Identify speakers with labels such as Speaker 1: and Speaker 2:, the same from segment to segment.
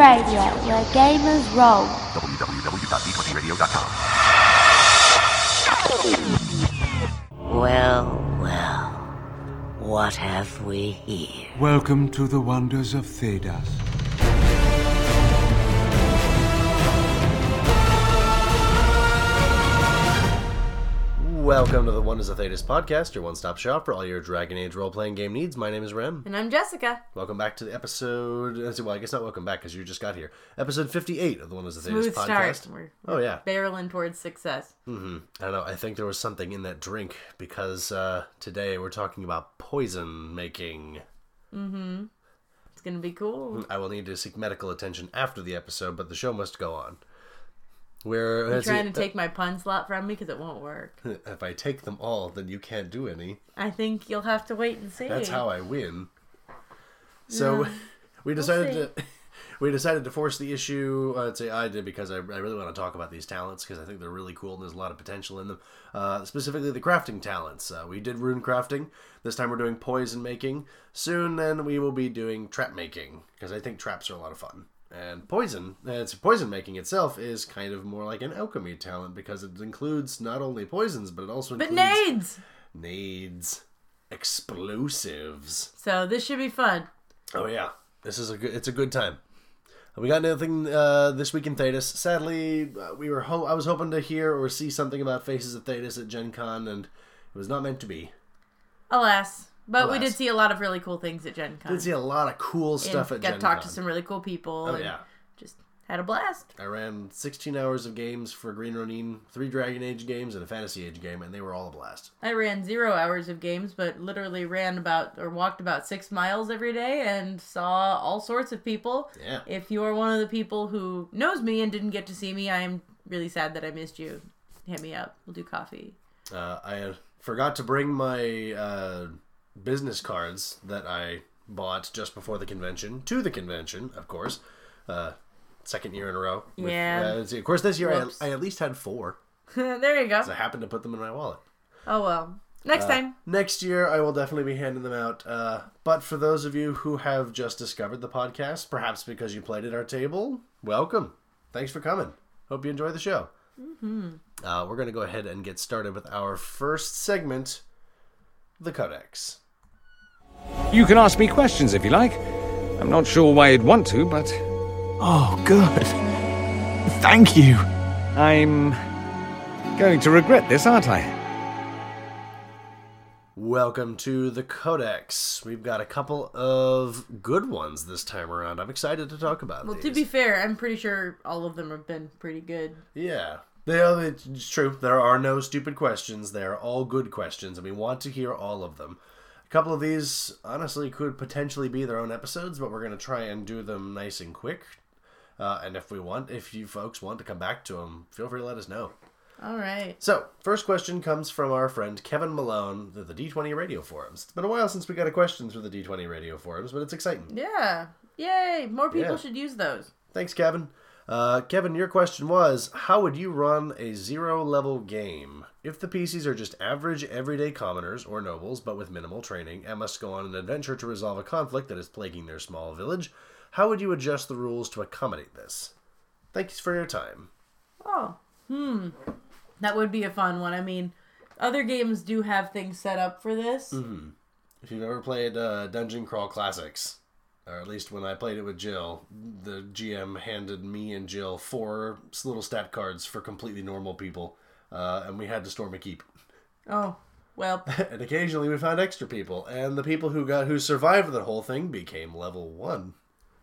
Speaker 1: Radio, where gamers roll.
Speaker 2: www.d20radio.com.
Speaker 3: Well, well, what have we here?
Speaker 4: Welcome to the wonders of Thedas.
Speaker 5: Welcome to the Wonders of Thedas podcast, your one-stop shop for all your Dragon Age role-playing game needs. My name is Rem.
Speaker 2: And I'm Jessica.
Speaker 5: Welcome back to the episode. Well, I guess not welcome back because you just got here. Episode 58 of the Wonders of Thedas
Speaker 2: Smooth
Speaker 5: podcast.
Speaker 2: start. We're,
Speaker 5: Oh yeah.
Speaker 2: barreling towards success.
Speaker 5: hmm I don't know. I think there was something in that drink because uh, today we're talking about poison making.
Speaker 2: Mm-hmm. It's gonna be cool.
Speaker 5: I will need to seek medical attention after the episode, but the show must go on. We're
Speaker 2: You're trying to take my pun slot from me because it won't work.
Speaker 5: If I take them all, then you can't do any.
Speaker 2: I think you'll have to wait and see.
Speaker 5: That's how I win. So
Speaker 2: Yeah.
Speaker 5: we decided
Speaker 2: see.
Speaker 5: to we decided to force the issue. I'd say I did because I, I really want to talk about these talents because I think they're really cool and there's a lot of potential in them. Uh, specifically, the crafting talents. Uh, we did rune crafting. This time we're doing poison making. Soon, then we will be doing trap making because I think traps are a lot of fun. And poison, it's poison making itself is kind of more like an alchemy talent because it includes not only poisons but it also
Speaker 2: But
Speaker 5: includes
Speaker 2: nades.
Speaker 5: nades, explosives.
Speaker 2: So this should be fun.
Speaker 5: Oh yeah, this is a good. It's a good time. We got nothing uh, this week in Thedas. Sadly, uh, we were. Ho- I was hoping to hear or see something about Faces of Thedas at Gen Con, and it was not meant to be.
Speaker 2: Alas. But we did see a lot of really cool things at Gen Con.
Speaker 5: Did see a lot of cool stuff
Speaker 2: and
Speaker 5: at
Speaker 2: got
Speaker 5: Gen
Speaker 2: to talk
Speaker 5: Con.
Speaker 2: to some really cool people.
Speaker 5: Oh
Speaker 2: and
Speaker 5: yeah,
Speaker 2: Just had a blast.
Speaker 5: I ran 16 hours of games for Green Ronin, three Dragon Age games, and a Fantasy Age game, and they were all a blast.
Speaker 2: I ran zero hours of games, but literally ran about or walked about six miles every day and saw all sorts of people.
Speaker 5: Yeah.
Speaker 2: If you are one of the people who knows me and didn't get to see me, I am really sad that I missed you. Hit me up. We'll do coffee.
Speaker 5: Uh, I forgot to bring my uh, business cards that I bought just before the convention to the convention, of course. Uh, second year in a row. with-
Speaker 2: Yeah.
Speaker 5: uh, of course, this year I, I at least had four.
Speaker 2: there you go.
Speaker 5: I happened to put them in my wallet.
Speaker 2: Oh well. Next time.
Speaker 5: Next year, I will definitely be handing them out. Uh, but for those of you who have just discovered the podcast, perhaps because you played at our table, welcome. Thanks for coming. Hope you enjoy the show.
Speaker 2: Mm-hmm.
Speaker 5: Uh, we're going to go ahead and get started with our first segment the Codex.
Speaker 6: You can ask me questions if you like. I'm not sure why you'd want to, but
Speaker 7: Oh, good. Thank you.
Speaker 6: I'm going to regret this, aren't I?
Speaker 5: Welcome to the Codex. We've got a couple of good ones this time around. I'm excited to talk about them.
Speaker 2: Well,
Speaker 5: these.
Speaker 2: to be fair, I'm pretty sure all of them have been pretty good.
Speaker 5: Yeah. They are, it's true. There are no stupid questions. They are all good questions, and we want to hear all of them. A couple of these, honestly, could potentially be their own episodes, but we're going to try and do them nice and quick. Uh, and if we want, if you folks want to come back to them, feel free to let us know.
Speaker 2: All right.
Speaker 5: So, first question comes from our friend Kevin Malone of the D20 Radio Forums. It's been a while since we got a question through the D20 Radio Forums, but it's exciting.
Speaker 2: Yeah. Yay. More people
Speaker 5: Yeah.
Speaker 2: should use those.
Speaker 5: Thanks, Kevin. Uh, Kevin, your question was How would you run a zero level game? If the PCs are just average, everyday commoners or nobles, but with minimal training, and must go on an adventure to resolve a conflict that is plaguing their small village, how would you adjust the rules to accommodate this? Thanks for your time.
Speaker 2: Oh. Hmm. That would be a fun one. I mean, other games do have things set up for this.
Speaker 5: Mm-hmm. If you've ever played uh, Dungeon Crawl Classics, or at least when I played it with Jill, the GM handed me and Jill four little stat cards for completely normal people, uh, and we had to storm a keep.
Speaker 2: Oh. Well,
Speaker 5: and occasionally we found extra people, and the people who got who survived the whole thing became level one.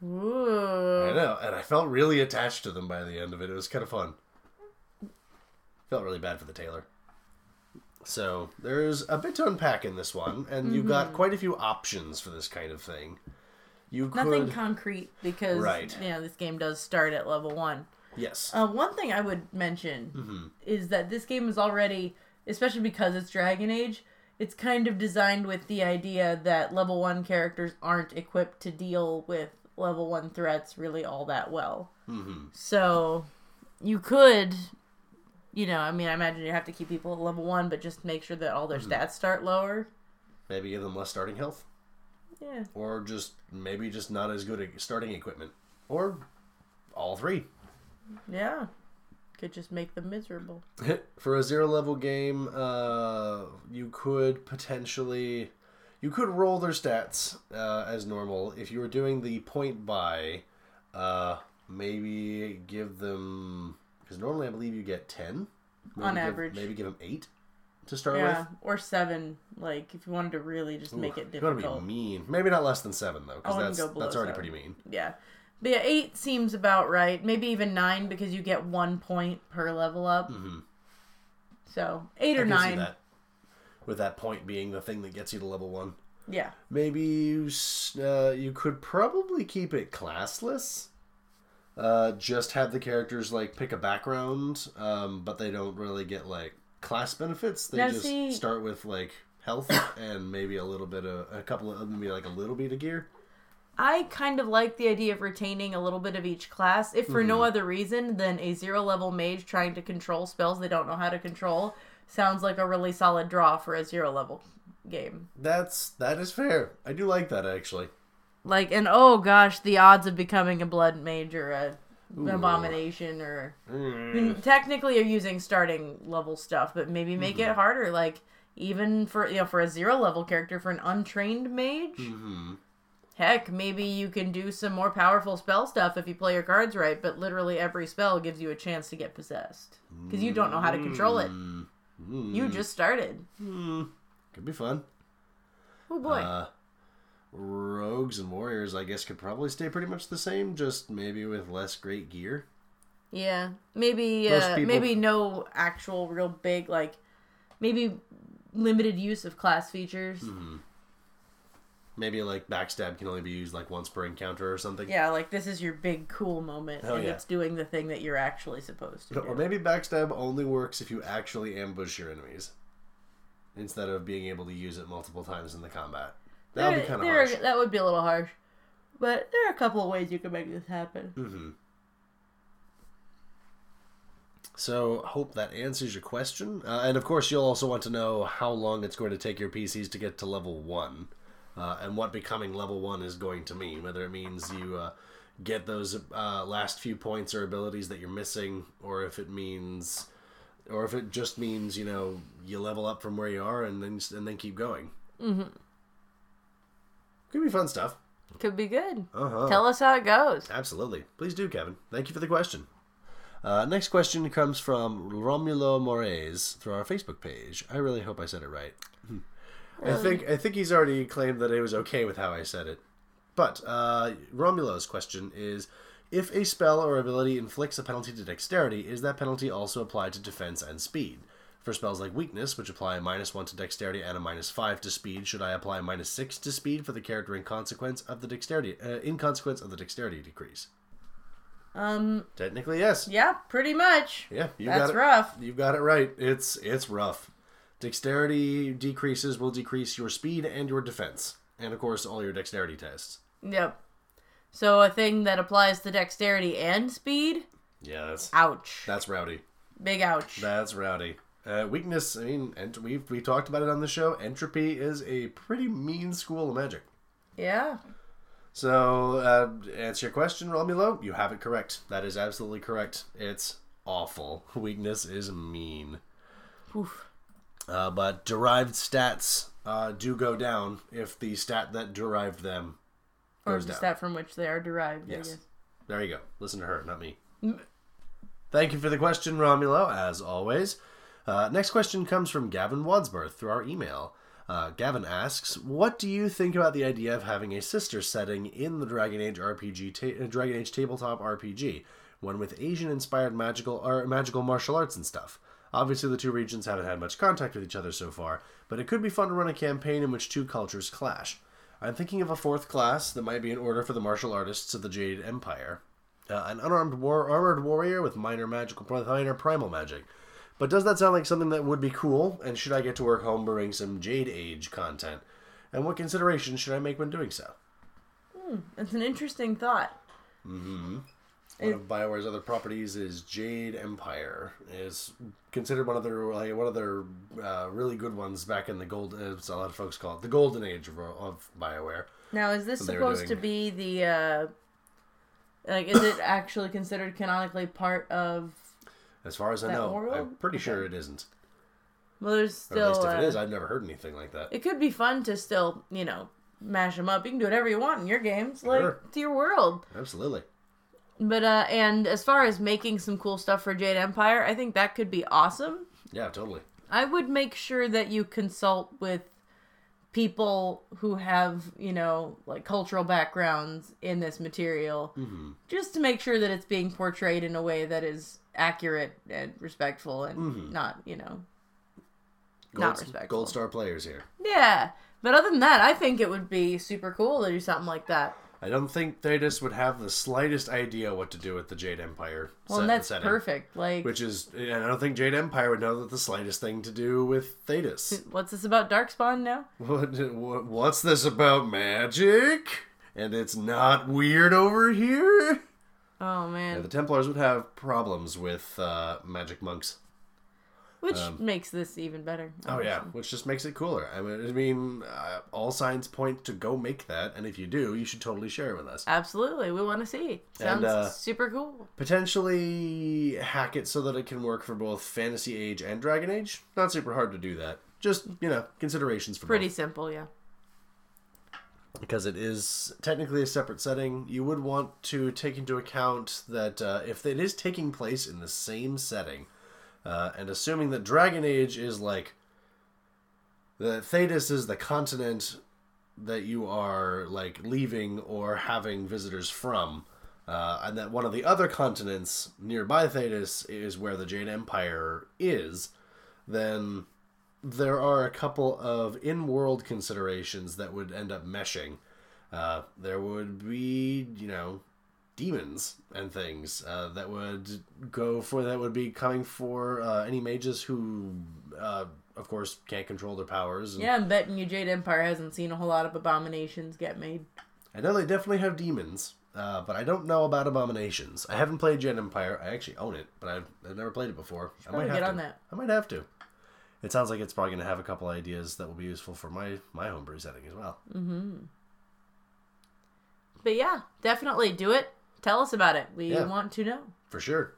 Speaker 2: ooh.
Speaker 5: I know, and I felt really attached to them by the end of it. It was kind of fun. Felt really bad for the tailor. So there's a bit to unpack in this one, and you've got quite a few options for this kind of thing. You could
Speaker 2: Nothing concrete because
Speaker 5: Right.
Speaker 2: you know this game does start at level one.
Speaker 5: Yes,
Speaker 2: Uh, one thing I would mention
Speaker 5: Mm-hmm.
Speaker 2: is that this game is already, especially because it's Dragon Age, it's kind of designed with the idea that level one characters aren't equipped to deal with level one threats really all that well.
Speaker 5: Mhm.
Speaker 2: So you could, you know, I mean, I imagine you have to keep people at level one, but just make sure that all
Speaker 5: Mm-hmm.
Speaker 2: their stats start lower.
Speaker 5: maybe give them less starting health,
Speaker 2: Yeah.
Speaker 5: or just maybe just not as good at starting equipment, or all three.
Speaker 2: Yeah. Could just make them miserable.
Speaker 5: For a zero level game, uh, you could potentially you could roll their stats uh, as normal. If you were doing the point buy, uh, maybe give them because normally I believe you get ten Maybe
Speaker 2: On
Speaker 5: give-
Speaker 2: average.
Speaker 5: Maybe give them eight to start
Speaker 2: Yeah.
Speaker 5: with.
Speaker 2: Or seven, like if you wanted to really just make it
Speaker 5: You want to
Speaker 2: difficult.
Speaker 5: be mean. Maybe not less than seven though, because that's that's already
Speaker 2: seven.
Speaker 5: pretty mean.
Speaker 2: Yeah. But yeah, eight seems about right. Maybe even nine because you get one point per level up. So eight
Speaker 5: I
Speaker 2: or nine.
Speaker 5: that. With that point being the thing that gets you to level one.
Speaker 2: Yeah.
Speaker 5: Maybe you uh, you could probably keep it classless. Uh, just have the characters like pick a background, um, but they don't really get like class benefits. They
Speaker 2: Now,
Speaker 5: just
Speaker 2: see-
Speaker 5: start with like health and maybe a little bit of a couple of maybe like a little bit of gear.
Speaker 2: I kind of like the idea of retaining a little bit of each class, if for
Speaker 5: Mm-hmm.
Speaker 2: no other reason than a zero level mage trying to control spells they don't know how to control. Sounds like a really solid draw for a zero level game.
Speaker 5: That's that is fair. I do like that actually.
Speaker 2: Like, and oh gosh, the odds of becoming a blood mage or a an abomination or I mean, mm. technically you're using starting level stuff, but maybe make it mm-hmm. harder. Like even for you know for a zero level character for an untrained mage. Mm-hmm. Heck, maybe you can do some more powerful spell stuff if you play your cards right, but literally every spell gives you a chance to get possessed because you don't know how to control it. You just started.
Speaker 5: Could be fun.
Speaker 2: Oh boy.
Speaker 5: Uh, rogues and warriors, I guess, could probably stay pretty much the same, just maybe with less great gear.
Speaker 2: Yeah, maybe uh,
Speaker 5: people-
Speaker 2: maybe no actual real big like maybe limited use of class features.
Speaker 5: Hmm. Maybe like backstab can only be used like once per encounter or something.
Speaker 2: Yeah, like this is your big cool moment, and
Speaker 5: yeah.
Speaker 2: it's doing the thing that you're actually supposed to do.
Speaker 5: Or maybe backstab only works if you actually ambush your enemies instead of being able to use it multiple times in the combat. That would be kind of harsh.
Speaker 2: That would be a little harsh, but there are a couple of ways you can make this happen.
Speaker 5: Hmm. So, hope that answers your question. Uh, and of course, you'll also want to know how long it's going to take your PCs to get to level 1. Uh, and what becoming level 1 is going to mean. Whether it means you uh, get those uh, last few points or abilities that you're missing, or if it means. Or if it just means, you know, you level up from where you are and then and then keep going. Mm-hmm. Could be fun stuff.
Speaker 2: Could be good.
Speaker 5: Uh-huh.
Speaker 2: Tell us how it goes.
Speaker 5: Absolutely. Please do, Kevin. Thank you for the question. Uh, next question comes from Romulo Moraes through our Facebook page. I really hope I said it right. I think I think he's already claimed that it was okay with how I said it. But uh, Romulo's question is: If a spell or ability inflicts a penalty to dexterity, is that penalty also applied to defense and speed? For spells like weakness, which apply a minus one to dexterity and a minus five to speed, should I apply a minus six to speed for the character in consequence of the dexterity uh, in consequence of the dexterity decrease?
Speaker 2: Um,
Speaker 5: Technically, yes.
Speaker 2: yeah, pretty much.
Speaker 5: Yeah, you
Speaker 2: That's
Speaker 5: got it.
Speaker 2: rough.
Speaker 5: You've got it right. It's it's rough. Dexterity decreases will decrease your speed and your defense, and of course all your dexterity tests.
Speaker 2: Yep. So a thing that applies to dexterity and speed,
Speaker 5: Yeah, that's
Speaker 2: ouch.
Speaker 5: that's rowdy.
Speaker 2: Big ouch.
Speaker 5: That's rowdy. Uh, weakness. I mean, and we've we talked about it on the show. Entropy is a pretty mean school of magic.
Speaker 2: yeah.
Speaker 5: So, uh, answer your question, Romulo, you have it correct. That is absolutely correct. It's awful. Weakness is mean.
Speaker 2: Oof.
Speaker 5: Uh, but derived stats uh, do go down if the stat that derived them
Speaker 2: Or the
Speaker 5: down.
Speaker 2: stat from which they are derived, I
Speaker 5: Yes.
Speaker 2: guess.
Speaker 5: There you go. Listen to her, not me. Thank you for the question, Romulo, as always. Uh, next question comes from Gavin Wadsworth through our email. Uh, Gavin asks, "What do you think about the idea of having a sister setting in the Dragon Age RPG, ta- Dragon Age tabletop RPG, one with Asian-inspired magical or magical martial arts and stuff? Obviously, the two regions haven't had much contact with each other so far, but it could be fun to run a campaign in which two cultures clash. I'm thinking of a fourth class that might be in order for the martial artists of the Jade Empire." uh, an unarmed war armored warrior with minor magical minor primal magic. But does that sound like something that would be cool? And should I get to work homebrewing some Jade Age content? And what considerations should I make when doing so?
Speaker 2: It's an interesting thought.
Speaker 5: One of Bioware's other properties is Jade Empire. is considered one of their like one of their uh, really good ones back in the gold. As a lot of folks call it the golden age of, of Bioware.
Speaker 2: Now, is this supposed to be the uh, Like, is it actually considered canonically part of?
Speaker 5: As far as I know, I'm pretty
Speaker 2: Okay.
Speaker 5: sure it isn't.
Speaker 2: Well, there's
Speaker 5: Or
Speaker 2: still.
Speaker 5: at least if it
Speaker 2: uh,
Speaker 5: is, I've never heard anything like that.
Speaker 2: it could be fun to still, you know, mash them up. You can do whatever you want in your games, like
Speaker 5: Sure.
Speaker 2: it's your world.
Speaker 5: Absolutely.
Speaker 2: But uh, and as far as making some cool stuff for Jade Empire, I think that could be awesome.
Speaker 5: Yeah, totally.
Speaker 2: I would make sure that you consult with people who have, you know, like cultural backgrounds in this material,
Speaker 5: Mm-hmm.
Speaker 2: just to make sure that it's being portrayed in a way that is accurate and respectful and not, you know,
Speaker 5: Gold,
Speaker 2: not respectful.
Speaker 5: Gold star players here.
Speaker 2: Yeah. But other than that, I think it would be super cool to do something like that.
Speaker 5: I don't think Thedas would have the slightest idea what to do with the Jade Empire.
Speaker 2: Well,
Speaker 5: set-
Speaker 2: that's
Speaker 5: setting,
Speaker 2: perfect. Like,
Speaker 5: Which is, and I don't think Jade Empire would know that the slightest thing to do with Thedas.
Speaker 2: what's this about Darkspawn now?
Speaker 5: what, what, what's this about magic? And it's not weird over here?
Speaker 2: Oh
Speaker 5: Yeah,
Speaker 2: man,
Speaker 5: the Templars would have problems with uh, magic monks.
Speaker 2: Which makes this even better.
Speaker 5: Oh yeah, which just makes it cooler. I mean, I mean, uh, all signs point to go make that, and if you do, you should totally share it with us.
Speaker 2: Absolutely, we want to see. Sounds
Speaker 5: uh,
Speaker 2: super cool.
Speaker 5: Potentially hack it so that it can work for both Fantasy Age and Dragon Age. Not super hard to do that. Just you know, considerations for
Speaker 2: Pretty
Speaker 5: both.
Speaker 2: simple, yeah.
Speaker 5: because it is technically a separate setting. You would want to take into account that uh, if it is taking place in the same setting, uh, and assuming that Dragon Age is like the Thedas is the continent that you are like leaving or having visitors from, uh, and that one of the other continents nearby Thedas is where the Jade Empire is, then there are a couple of in-world considerations that would end up meshing. Uh, there would be, you know, demons and things uh, that would go for that would be coming for uh, any mages who, uh, of course, can't control their powers. And
Speaker 2: Yeah, I'm betting you Jade Empire hasn't seen a whole lot of abominations get made.
Speaker 5: I know they definitely have demons, uh, but I don't know about abominations. I haven't played Jade Empire. I actually own it, but I've, I've never played it before. I might have
Speaker 2: get
Speaker 5: to.
Speaker 2: on that.
Speaker 5: I might have to. It sounds like it's probably going to have a couple ideas that will be useful for my my homebrew setting as well.
Speaker 2: But yeah, definitely do it. Tell us about it. We
Speaker 5: Yeah.
Speaker 2: want to know.
Speaker 5: For sure.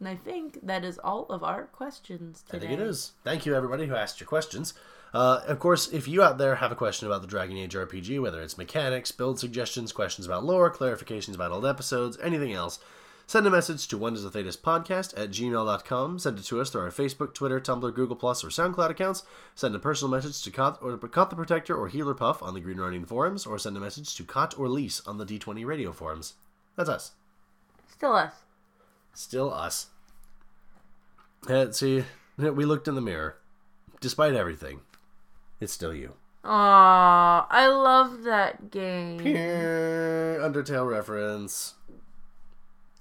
Speaker 2: And I think that is all of our questions today.
Speaker 5: I think it is. Thank you, everybody who asked your questions. Uh, of course, if you out there have a question about the Dragon Age RPG, whether it's mechanics, build suggestions, questions about lore, clarifications about old episodes, anything else, send a message to Wonders of Thedas Podcast at gmail.com. Send it to us through our Facebook, Twitter, Tumblr, Google Plus, or SoundCloud accounts. Send a personal message to Kot, or Kot the Protector or Healerpuff on the Green Ronin forums, or send a message to Kot or Lisse on the D20 radio forums. That's us.
Speaker 2: Still us.
Speaker 5: Still us. Uh, see, we looked in the mirror. Despite everything, it's still you.
Speaker 2: Aw, I love that game.
Speaker 5: Undertale reference.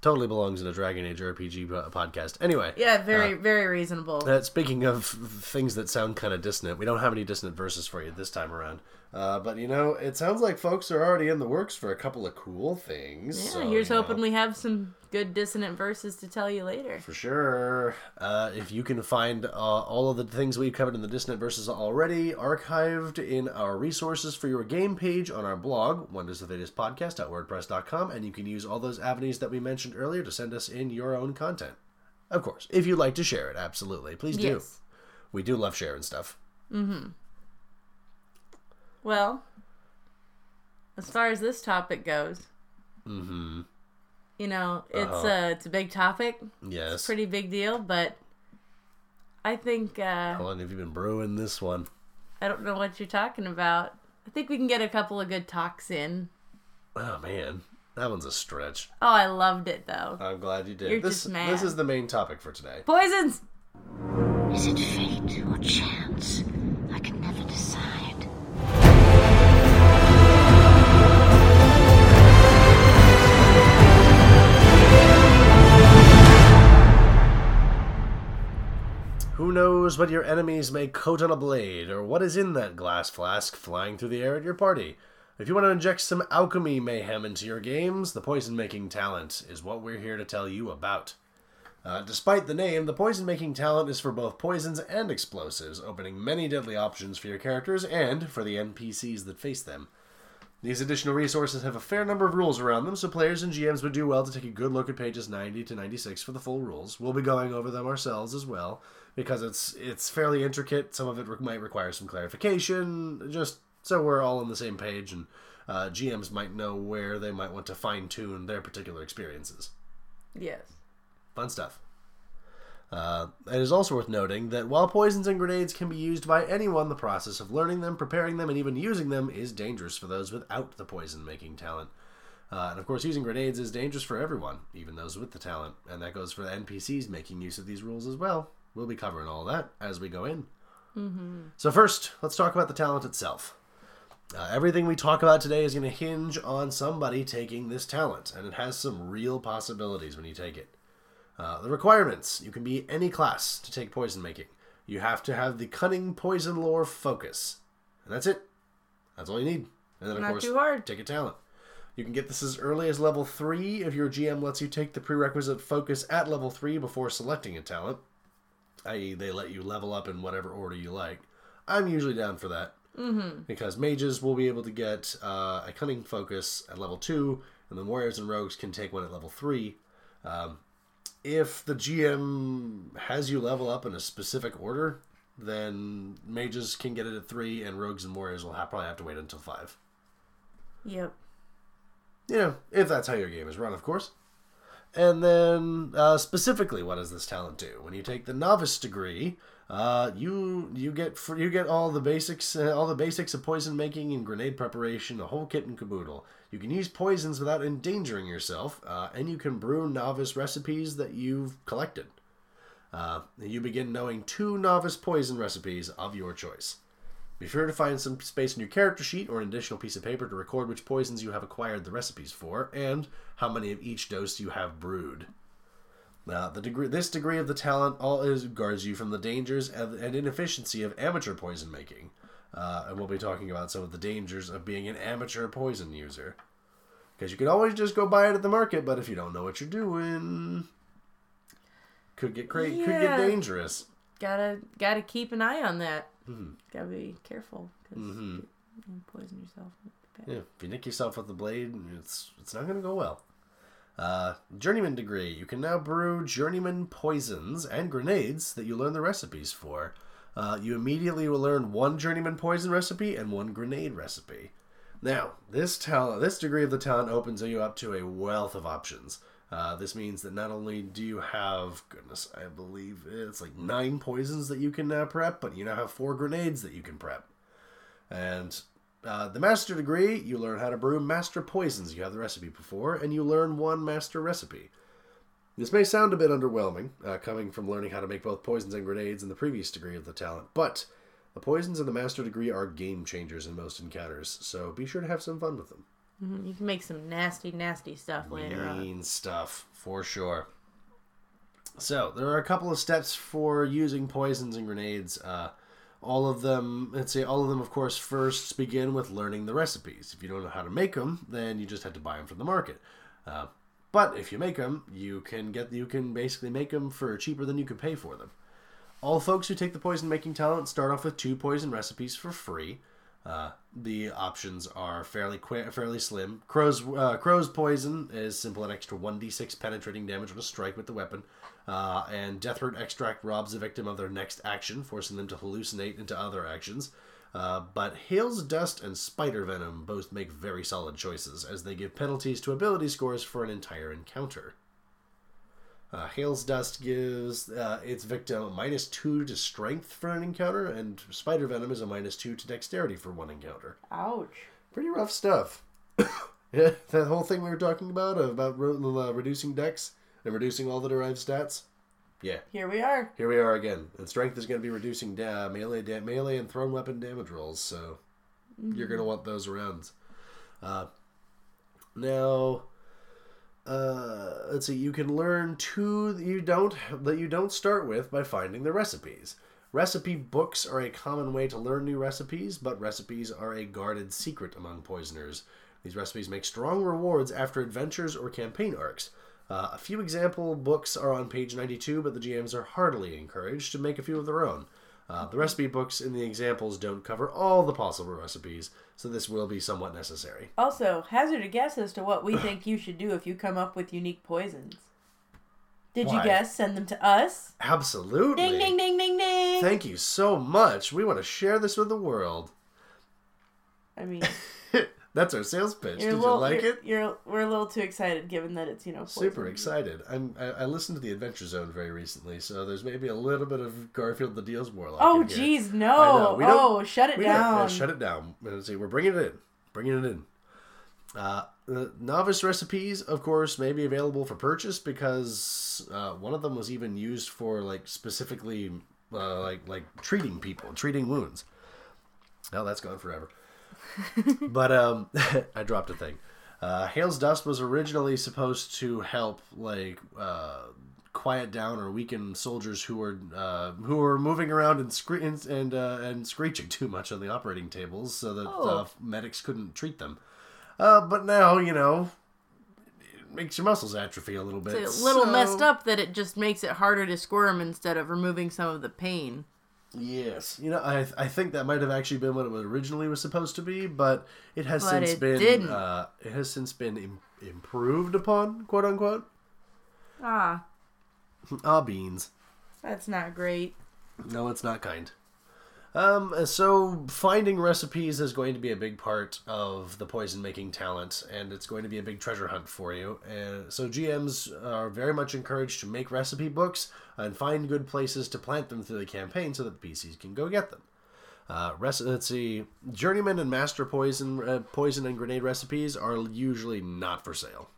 Speaker 5: Totally belongs in a Dragon Age RPG podcast. Anyway,
Speaker 2: Yeah, very, very reasonable.
Speaker 5: uh, speaking of things that sound kind of dissonant, we don't have any dissonant verses for you this time around. Uh, but you know, it sounds like folks are already in the works for a couple of cool things.
Speaker 2: Yeah,
Speaker 5: so,
Speaker 2: here's
Speaker 5: you know.
Speaker 2: hoping we have some good dissonant verses to tell you later.
Speaker 5: For sure. Uh, if you can find uh, all of the things we've covered in the Dissonant Verses already archived in our resources for your game page on our blog, wondersofthedaspodcast.wordpress.com, and you can use all those avenues that we mentioned earlier to send us in your own content. Of course, if you'd like to share it, absolutely. Please do.
Speaker 2: Yes.
Speaker 5: We do love sharing stuff.
Speaker 2: Well, as far as this topic goes,
Speaker 5: Mm-hmm.
Speaker 2: you know, it's
Speaker 5: Uh-huh.
Speaker 2: a it's a big topic,
Speaker 5: Yes.
Speaker 2: pretty big deal, but I think uh,
Speaker 5: How long have you been brewing this one?
Speaker 2: I don't know what you're talking about. I think we can get a couple of good talks in.
Speaker 5: Oh, man. That one's a stretch.
Speaker 2: Oh, I loved it though.
Speaker 5: I'm glad you did.
Speaker 2: You're
Speaker 5: this,
Speaker 2: just mad.
Speaker 5: this is the main topic for today.
Speaker 2: Poisons.
Speaker 3: Is it fate or chance? I can never decide.
Speaker 5: Who knows what your enemies may coat on a blade, or what is in that glass flask flying through the air at your party? If you want to inject some alchemy mayhem into your games, the poison making talent is what we're here to tell you about. Uh, despite the name, the poison making talent is for both poisons and explosives, opening many deadly options for your characters and for the NPCs that face them. These additional resources have a fair number of rules around them, so players and GMs would do well to take a good look at pages 90 to 96 for the full rules. We'll be going over them ourselves as well, because it's it's fairly intricate. Some of it re- might require some clarification, just so we're all on the same page, and uh, GMs might know where they might want to fine tune their particular experiences.
Speaker 2: Yes.
Speaker 5: Fun stuff. Uh, it is also worth noting that while poisons and grenades can be used by anyone, the process of learning them, preparing them, and even using them is dangerous for those without the poison making talent. Uh, and of course, using grenades is dangerous for everyone, even those with the talent. And that goes for the NPCs making use of these rules as well. We'll be covering all that as we go in. Mm-hmm. So, first, let's talk about the talent itself. Uh, everything we talk about today is going to hinge on somebody taking this talent, and it has some real possibilities when you take it. Uh, the requirements you can be any class to take poison making. You have to have the cunning poison lore focus. And that's it. That's all you need. And then, of
Speaker 2: Not
Speaker 5: course,
Speaker 2: too hard.
Speaker 5: take a talent. You can get this as early as level 3 if your GM lets you take the prerequisite focus at level 3 before selecting a talent, i.e., they let you level up in whatever order you like. I'm usually down for that. Mm-hmm. Because mages will be able to get uh, a cunning focus at level 2, and then warriors and rogues can take one at level 3. Um, if the GM has you level up in a specific order, then mages can get it at 3, and rogues and warriors will have, probably have to wait until 5
Speaker 2: Yep.
Speaker 5: you know, if that's how your game is run, of course. And then, uh, specifically, what does this talent do? When you take the novice degree, uh, you you get you get all the basics, uh, all the basics of poison making and grenade preparation, a whole kit and caboodle. You can use poisons without endangering yourself, uh, and you can brew novice recipes that you've collected. Uh, you begin knowing two novice poison recipes of your choice. Be sure to find some space in your character sheet or an additional piece of paper to record which poisons you have acquired the recipes for and how many of each dose you have brewed. Now, the degree, this degree of the talent all is guards you from the dangers and, and inefficiency of amateur poison making, uh, and we'll be talking about some of the dangers of being an amateur poison user. Because you can always just go buy it at the market, but if you don't know what you're doing, could get cra- could get dangerous.
Speaker 2: Gotta gotta keep an eye on that.
Speaker 5: Mm-hmm.
Speaker 2: Gotta be careful because you poison yourself.
Speaker 5: Yeah, if you nick yourself with the blade, it's it's not gonna go well. Uh, journeyman degree. You can now brew journeyman poisons and grenades that you learn the recipes for. Uh, you immediately will learn one journeyman poison recipe and one grenade recipe. Now, this talent, this degree of the talent opens you up to a wealth of options. Uh, this means that not only do you have, goodness, I believe it's like nine poisons that you can now prep, but you now have four grenades that you can prep. And uh, the master degree, you learn how to brew master poisons. You have the recipe before, and you learn one master recipe. This may sound a bit underwhelming, uh, coming from learning how to make both poisons and grenades in the previous degree of the talent, but the poisons in the master degree are game changers in most encounters, so be sure to have some fun with them.
Speaker 2: Mhm, You can make some nasty, nasty stuff later on.
Speaker 5: Mean stuff, for sure. So, there are a couple of steps for using poisons and grenades. Uh, all of them, let's say, all of them, of course, first begin with learning the recipes. If you don't know how to make them, then you just have to buy them from the market. Uh, but if you make them, you can get, you can basically make them for cheaper than you could pay for them. All folks who take the poison making talent start off with two poison recipes for free. Uh, the options are fairly qu- fairly slim. Crow's uh, Crow's poison is simple and extra 1d6 penetrating damage on a strike with the weapon, uh, and Deathroot extract robs the victim of their next action, forcing them to hallucinate into other actions. Uh, but Hale's Dust and Spider Venom both make very solid choices, as they give penalties to ability scores for an entire encounter. Uh, Hale's Dust gives uh, its victim a minus two to strength for an encounter, and Spider Venom is a minus two to dexterity for one encounter.
Speaker 2: Ouch.
Speaker 5: Pretty rough stuff. yeah, that whole thing we were talking about about ro- uh, reducing dex and reducing all the derived stats. Yeah,
Speaker 2: Here we are.
Speaker 5: here we are again, and strength is going to be reducing da- melee, da- melee, and thrown weapon damage rolls. So you're going to want those around. Uh, now, uh, let's see. You can learn two that you don't that you don't start with by finding the recipes. Recipe books are a common way to learn new recipes, but recipes are a guarded secret among poisoners. These recipes make strong rewards after adventures or campaign arcs. Uh, a few example books are on page 92, but the GMs are heartily encouraged to make a few of their own. Uh, the recipe books in the examples don't cover all the possible recipes, so this will be somewhat necessary.
Speaker 2: Also, hazard a guess as to what we think you should do if you come up with unique poisons. Did you guess? Send them to us.
Speaker 5: Absolutely.
Speaker 2: Ding ding ding ding ding.
Speaker 5: Thank you so much. We want to share this with the world.
Speaker 2: I mean,
Speaker 5: That's our sales pitch.
Speaker 2: you're
Speaker 5: Did
Speaker 2: little,
Speaker 5: you like
Speaker 2: you're,
Speaker 5: it?
Speaker 2: You're we're a little too excited given that it's you know
Speaker 5: Super excited. I'm, I, I listened to the Adventure Zone very recently, so there's maybe a little bit of Garfield the Deals Warlock.
Speaker 2: Oh jeez, no!
Speaker 5: know. We don't-
Speaker 2: Oh, shut it
Speaker 5: We don't- yeah,
Speaker 2: down.
Speaker 5: shut it down. See, we're bringing it in. Bringing it in. Uh, the novice recipes, of course, may be available for purchase because uh, one of them was even used for like specifically uh, like like treating people, treating wounds. Now that's gone forever. But um, I dropped a thing. Uh, Hale's Dust was originally supposed to help like uh, quiet down or weaken soldiers who were uh, who were moving around and scre- and and, uh, and screeching too much on the operating tables, so that uh, medics couldn't treat them. Uh, but now you know. It makes your muscles atrophy a little bit.
Speaker 2: It's a little
Speaker 5: so-
Speaker 2: messed up that it just makes it harder to squirm instead of removing some of the pain.
Speaker 5: Yes, you know, I I think that might have actually been what it was originally was supposed to be, but it has
Speaker 2: But
Speaker 5: since
Speaker 2: it
Speaker 5: been uh, it has since been Im- improved upon, quote unquote.
Speaker 2: Ah,
Speaker 5: Ah, beans.
Speaker 2: that's not great.
Speaker 5: No, it's not kind. Um, so finding recipes is going to be a big part of the poison making talent, and it's going to be a big treasure hunt for you. And so GMs are very much encouraged to make recipe books and find good places to plant them through the campaign so that the PCs can go get them. Uh, rec- let's see, journeyman and master poison, uh, poison and grenade recipes are usually not for sale.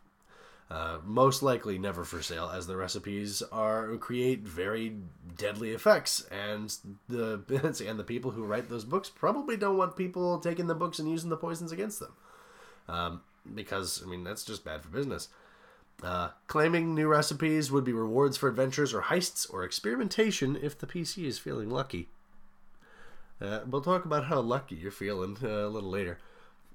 Speaker 5: Uh, most likely never for sale, as the recipes are create very deadly effects, and the and the people who write those books probably don't want people taking the books and using the poisons against them, um, because I mean that's just bad for business. Uh, claiming new recipes would be rewards for adventures or heists or experimentation if the PC is feeling lucky. Uh, we'll talk about how lucky you're feeling uh, a little later.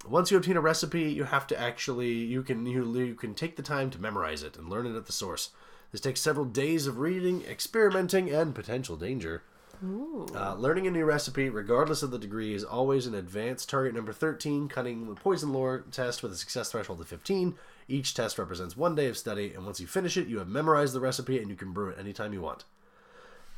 Speaker 5: Once you obtain a recipe, you have to actually you can you, you can take the time to memorize it and learn it at the source. This takes several days of reading, experimenting, and potential danger. Uh, learning a new recipe, regardless of the degree, is always an advanced target number 13, cunning the poison lore test with a success threshold of 15. Each test represents one day of study, and once you finish it, you have memorized the recipe and you can brew it anytime you want.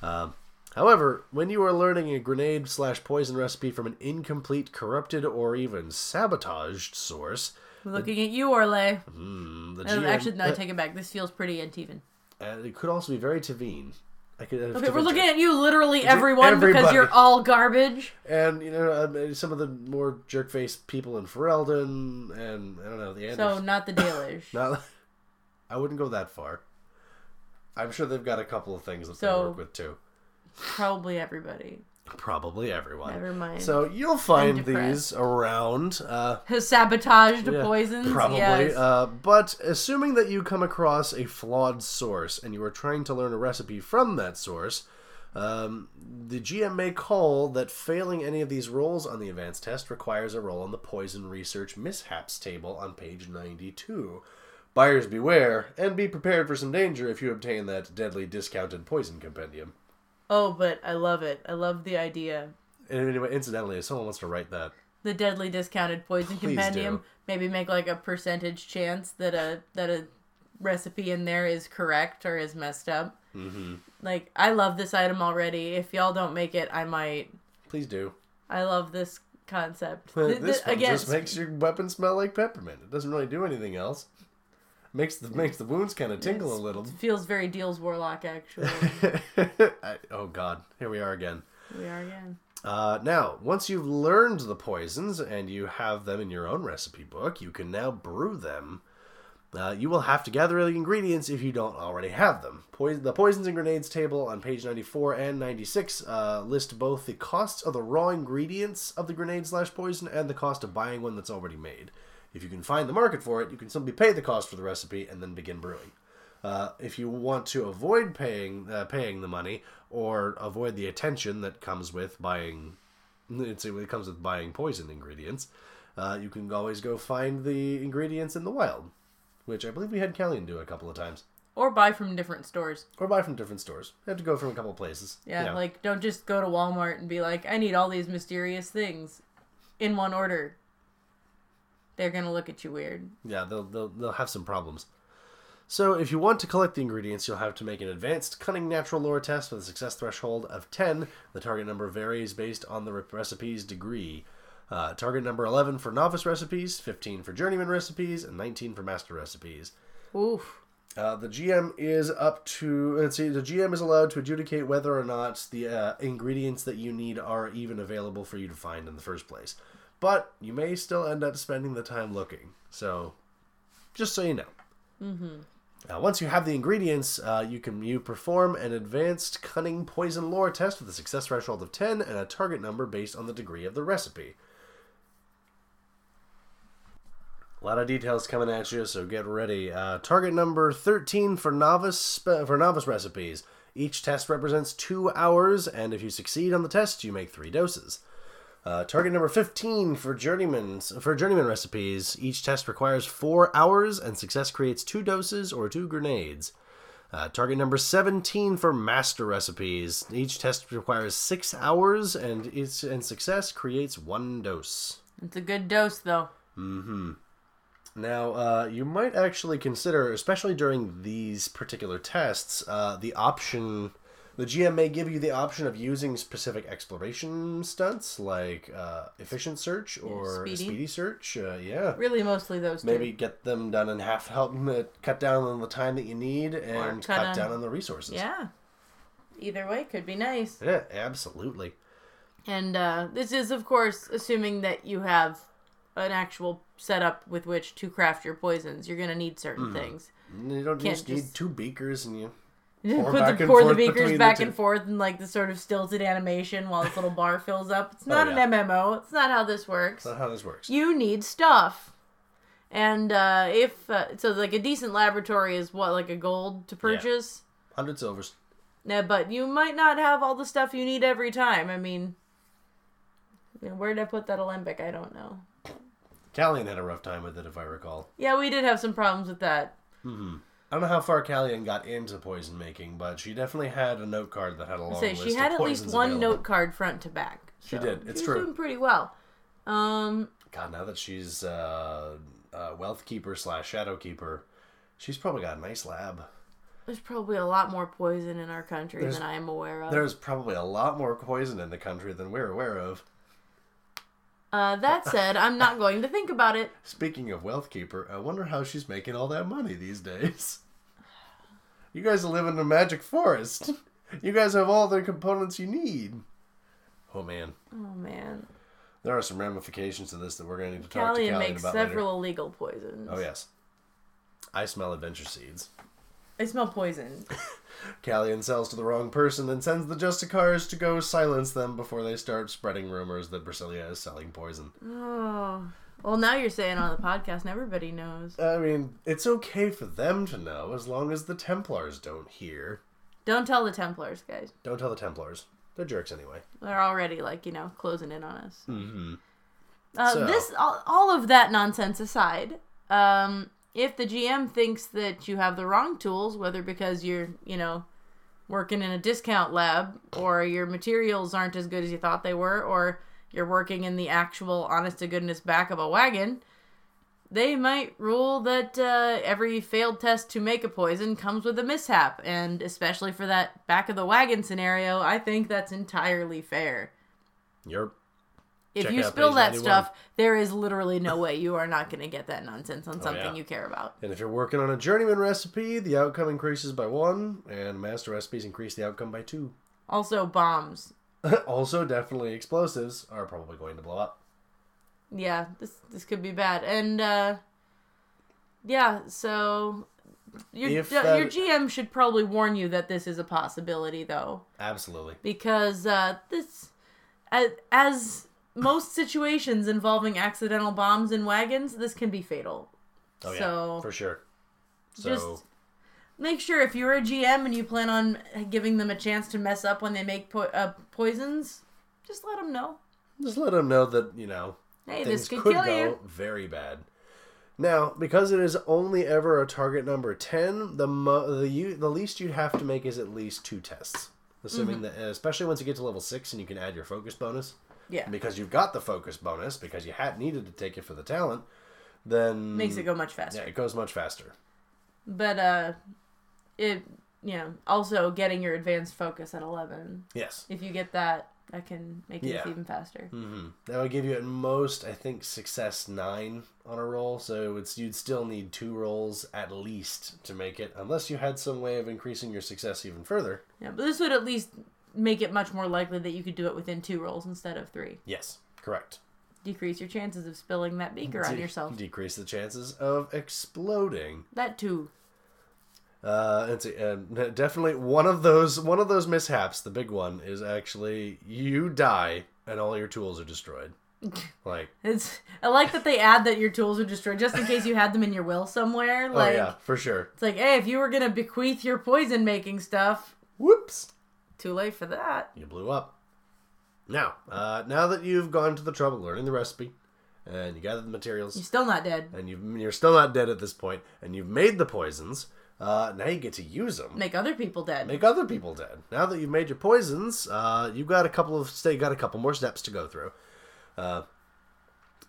Speaker 5: Um, however, when you are learning a grenade slash poison recipe from an incomplete, corrupted, or even sabotaged source,
Speaker 2: Looking at you, Orlais.
Speaker 5: the
Speaker 2: Uh,
Speaker 5: GM,
Speaker 2: Actually, no,
Speaker 5: uh,
Speaker 2: take it back. This feels pretty uneven.
Speaker 5: uh, it could also be very Tavine. I could,
Speaker 2: Okay, we're looking at you, literally everyone, because you're all garbage.
Speaker 5: and you know uh, some of the more jerk faced people in Ferelden, and I don't know the
Speaker 2: So
Speaker 5: Anders.
Speaker 2: not the Dalish.
Speaker 5: Not, I wouldn't go that far. I'm sure they've got a couple of things that
Speaker 2: So-
Speaker 5: they work with too.
Speaker 2: Probably everybody.
Speaker 5: Probably everyone.
Speaker 2: Never mind.
Speaker 5: So you'll find these around. Uh,
Speaker 2: Has sabotaged
Speaker 5: yeah,
Speaker 2: poisons.
Speaker 5: Probably.
Speaker 2: Yes.
Speaker 5: Uh, but assuming that you come across a flawed source and you are trying to learn a recipe from that source, um, the GM may call that failing any of these rolls on the advanced test requires a roll on the poison research mishaps table on page 92. Buyers beware and be prepared for some danger if you obtain that deadly discounted poison compendium.
Speaker 2: Oh, but I love it. I love the idea.
Speaker 5: And anyway, incidentally, if someone wants to write that,
Speaker 2: The deadly discounted poison
Speaker 5: Please
Speaker 2: compendium.
Speaker 5: do.
Speaker 2: Maybe make like a percentage chance that a that a recipe in there is correct or is messed up. Mm-hmm. Like I love this item already. If y'all don't make it, I might.
Speaker 5: please do.
Speaker 2: I love this concept. Th- th-
Speaker 5: this one
Speaker 2: again,
Speaker 5: just makes your weapon smell like peppermint. It doesn't really do anything else. Makes the makes the wounds kind of tingle a little.
Speaker 2: feels very Deals Warlock actually.
Speaker 5: I, oh God, here we are again.
Speaker 2: we are again.
Speaker 5: Uh, now, once you've learned the poisons and you have them in your own recipe book, you can now brew them. Uh, you will have to gather the ingredients if you don't already have them. Poison, the poisons and grenades table on page 94 and 96 uh, list both the costs of the raw ingredients of the grenade slash poison and the cost of buying one that's already made. If you can find the market for it, you can simply pay the cost for the recipe and then begin brewing. Uh, if you want to avoid paying uh, paying the money or avoid the attention that comes with buying, it's, it comes with buying poison ingredients, uh, you can always go find the ingredients in the wild, which I believe we had Callian do a couple of times.
Speaker 2: Or buy from different stores.
Speaker 5: or buy from different stores. You have to go from a couple places.
Speaker 2: Yeah,
Speaker 5: you know.
Speaker 2: like don't just go to Walmart and be like, I need all these mysterious things in one order. They're gonna look at you weird.
Speaker 5: Yeah, they'll, they'll they'll have some problems. So, if you want to collect the ingredients, you'll have to make an advanced cunning natural lore test with a success threshold of 10. The target number varies based on the recipe's degree. Uh, target number 11 for novice recipes, 15 for journeyman recipes, and 19 for master recipes.
Speaker 2: Oof.
Speaker 5: Uh, the GM is up to let's see. The GM is allowed to adjudicate whether or not the uh, ingredients that you need are even available for you to find in the first place. But you may still end up spending the time looking. So, just so you know. Mm-hmm. Uh, once you have the ingredients, uh, you can you perform an advanced cunning poison lore test with a success threshold of ten and a target number based on the degree of the recipe. A lot of details coming at you, so get ready. Uh, target number thirteen for novice spe- for novice recipes. Each test represents two hours, and if you succeed on the test, you make three doses. Uh, target number fifteen for journeymans for journeyman recipes. Each test requires four hours, and success creates two doses or two grenades. Uh, target number 17 for master recipes. Each test requires six hours, and its and success creates one dose.
Speaker 2: It's a good dose though. Mm-hmm.
Speaker 5: Now, uh, you might actually consider, especially during these particular tests, uh, the option. The GM may give you the option of using specific exploration stunts like uh, efficient search or
Speaker 2: speedy.
Speaker 5: speedy, search. Uh, yeah.
Speaker 2: Really mostly those two.
Speaker 5: Maybe get them done in half, help them cut down on the time that you need and
Speaker 2: cut
Speaker 5: cut, down on the resources.
Speaker 2: Yeah. Either way could be nice.
Speaker 5: Yeah, absolutely.
Speaker 2: And uh, this is, of course, assuming that you have an actual setup with which to craft your poisons. You're gonna need certain
Speaker 5: Mm-hmm.
Speaker 2: things.
Speaker 5: You don't
Speaker 2: Can't
Speaker 5: just need
Speaker 2: just-
Speaker 5: two beakers and you
Speaker 2: You
Speaker 5: Pour
Speaker 2: put the, pour the beakers
Speaker 5: between the
Speaker 2: back and forth in like the sort of stilted animation while this little bar fills up. It's not
Speaker 5: Oh, yeah.
Speaker 2: an MMO. It's not how this works.
Speaker 5: That's not how this works.
Speaker 2: You need stuff. And uh, if uh, so, like a decent laboratory is what like a gold to purchase.
Speaker 5: Hundred silvers.
Speaker 2: Yeah, but you might not have all the stuff you need every time. I mean, you know, where did I put that alembic? I don't know.
Speaker 5: Callian had a rough time with it, if I recall.
Speaker 2: Yeah, we did have some problems with that.
Speaker 5: I don't know how far Callian got into poison making, but she definitely had a note card that had a long
Speaker 2: Say she had
Speaker 5: of
Speaker 2: at least one
Speaker 5: available.
Speaker 2: note card front to back.
Speaker 5: She did. It's
Speaker 2: she
Speaker 5: true.
Speaker 2: doing pretty well. Um,
Speaker 5: God, now that she's uh, uh, wealth keeper slash shadow keeper, she's probably got a nice lab.
Speaker 2: there's probably a lot more poison in our country
Speaker 5: There's-
Speaker 2: than I am aware of.
Speaker 5: There's probably a lot more poison in the country than we're aware of.
Speaker 2: Uh, that said, I'm not going to think about it.
Speaker 5: Speaking of wealth keeper, I wonder how she's making all that money these days. You guys live in a magic forest. You guys have all the components you need. Oh man,
Speaker 2: Oh man,
Speaker 5: there are some ramifications to this that we're going to need to talk to
Speaker 2: Callian
Speaker 5: Callian
Speaker 2: makes
Speaker 5: about
Speaker 2: several
Speaker 5: later.
Speaker 2: illegal poisons.
Speaker 5: Oh yes, I smell adventure seeds.
Speaker 2: I smell poison.
Speaker 5: Callian sells to the wrong person and sends the Justicars to go silence them before they start spreading rumors that Brasilia is selling poison.
Speaker 2: Oh, well, now you're saying on the podcast, and everybody knows.
Speaker 5: I mean, it's okay for them to know as long as the Templars don't hear.
Speaker 2: Don't tell the Templars, guys.
Speaker 5: Don't tell the Templars. They're jerks anyway.
Speaker 2: They're already like you know closing in on us.
Speaker 5: Mm-hmm.
Speaker 2: Uh,
Speaker 5: So-
Speaker 2: This all, all of that nonsense aside, um, if the GM thinks that you have the wrong tools, whether because you're you know working in a discount lab or your materials aren't as good as you thought they were, or you're working in the actual honest to goodness back of a wagon, they might rule that uh, every failed test to make a poison comes with a mishap, and especially for that back of the wagon scenario, I think that's entirely fair.
Speaker 5: You're
Speaker 2: If
Speaker 5: Check
Speaker 2: you spill that
Speaker 5: 91.
Speaker 2: stuff, there is literally no way you are not going to get that nonsense on something
Speaker 5: Oh, yeah.
Speaker 2: you care about.
Speaker 5: and if you're working on a journeyman recipe, the outcome increases by one, and master recipes increase the outcome by two.
Speaker 2: Also, bombs.
Speaker 5: also, definitely explosives are probably going to blow up.
Speaker 2: Yeah, this this could be bad. And uh yeah, so your your GM should probably warn you that this is a possibility though,
Speaker 5: Absolutely.
Speaker 2: because uh this as, as most situations involving accidental bombs in wagons, this can be fatal.
Speaker 5: Oh yeah,
Speaker 2: so
Speaker 5: for sure. So
Speaker 2: just make sure if you're a GM and you plan on giving them a chance to mess up when they make po- uh, poisons, just let them know.
Speaker 5: just let them know that you know
Speaker 2: Hey,
Speaker 5: things
Speaker 2: this could
Speaker 5: could
Speaker 2: kill
Speaker 5: go
Speaker 2: you.
Speaker 5: very bad. Now, because it is only ever a target number 10, the mo- the you, the least you'd have to make is at least two tests. Assuming that especially once you get to level 6 and you can add your focus bonus.
Speaker 2: Yeah.
Speaker 5: Because you've got the focus bonus because you had needed to take it for the talent, then
Speaker 2: Makes it go much faster.
Speaker 5: Yeah, it goes much faster.
Speaker 2: But uh it you know, also getting your advanced focus at 11.
Speaker 5: Yes.
Speaker 2: If you get that, that can make it
Speaker 5: Yeah.
Speaker 2: even faster.
Speaker 5: That would give you at most, I think, success nine on a roll. So it's you'd still need two rolls at least to make it, unless you had some way of increasing your success even further.
Speaker 2: Yeah, but this would at least make it much more likely that you could do it within two rolls instead of three.
Speaker 5: Yes, correct.
Speaker 2: Decrease your chances of spilling that beaker on yourself.
Speaker 5: Decrease the chances of exploding.
Speaker 2: that too.
Speaker 5: Uh, it's uh, definitely one of those one of those mishaps. The big one is actually you die and all your tools are destroyed. Like,
Speaker 2: It's I like that they add that your tools are destroyed just in case you had them in your will somewhere. Like
Speaker 5: oh yeah, for sure.
Speaker 2: it's like, hey, if you were gonna bequeath your poison making stuff,
Speaker 5: Whoops.
Speaker 2: Too late for that.
Speaker 5: you blew up. Now, uh, now that you've gone to the trouble of learning the recipe, and you gathered the materials, You're
Speaker 2: still not dead.
Speaker 5: and you've, you're still not dead at this point, and you've made the poisons, uh, now you get to use them.
Speaker 2: Make other people dead.
Speaker 5: Make other people dead. Now that you've made your poisons, uh, you've got a couple of stay got a couple more steps to go through, uh,